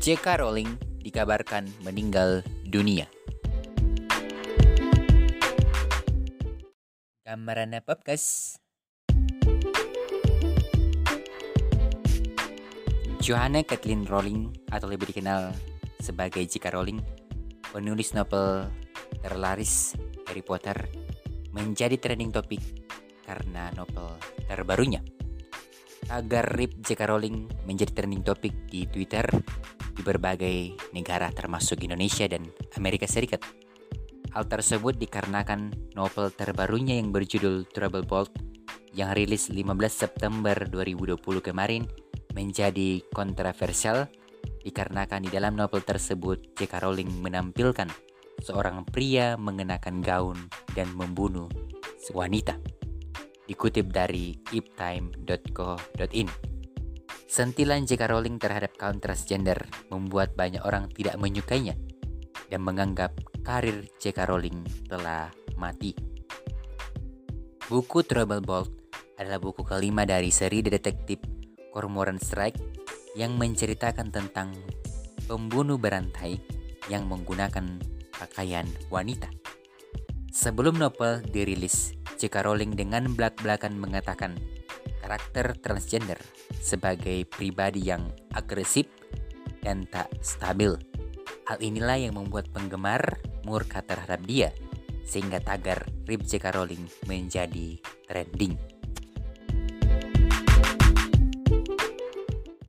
J.K. Rowling dikabarkan meninggal dunia. Gambaran podcast. Johanna Kathleen Rowling atau lebih dikenal sebagai J.K. Rowling, penulis novel terlaris Harry Potter, menjadi trending topik karena novel terbarunya. Agar Rip J.K. Rowling menjadi trending topik di Twitter di berbagai negara termasuk Indonesia dan Amerika Serikat. Hal tersebut dikarenakan novel terbarunya yang berjudul Trouble Bolt yang rilis 15 September 2020 kemarin menjadi kontroversial dikarenakan di dalam novel tersebut J.K. Rowling menampilkan seorang pria mengenakan gaun dan membunuh wanita. Dikutip dari iptime.co.in. Sentilan J.K. Rowling terhadap kaum transgender membuat banyak orang tidak menyukainya dan menganggap karir J.K. Rowling telah mati. Buku Trouble Bolt adalah buku kelima dari seri detektif Cormoran Strike yang menceritakan tentang pembunuh berantai yang menggunakan pakaian wanita. Sebelum novel dirilis, J.K. Rowling dengan belak-belakan mengatakan karakter transgender sebagai pribadi yang agresif dan tak stabil. Hal inilah yang membuat penggemar murka terhadap dia, sehingga tagar Rip J.K. Rowling menjadi trending.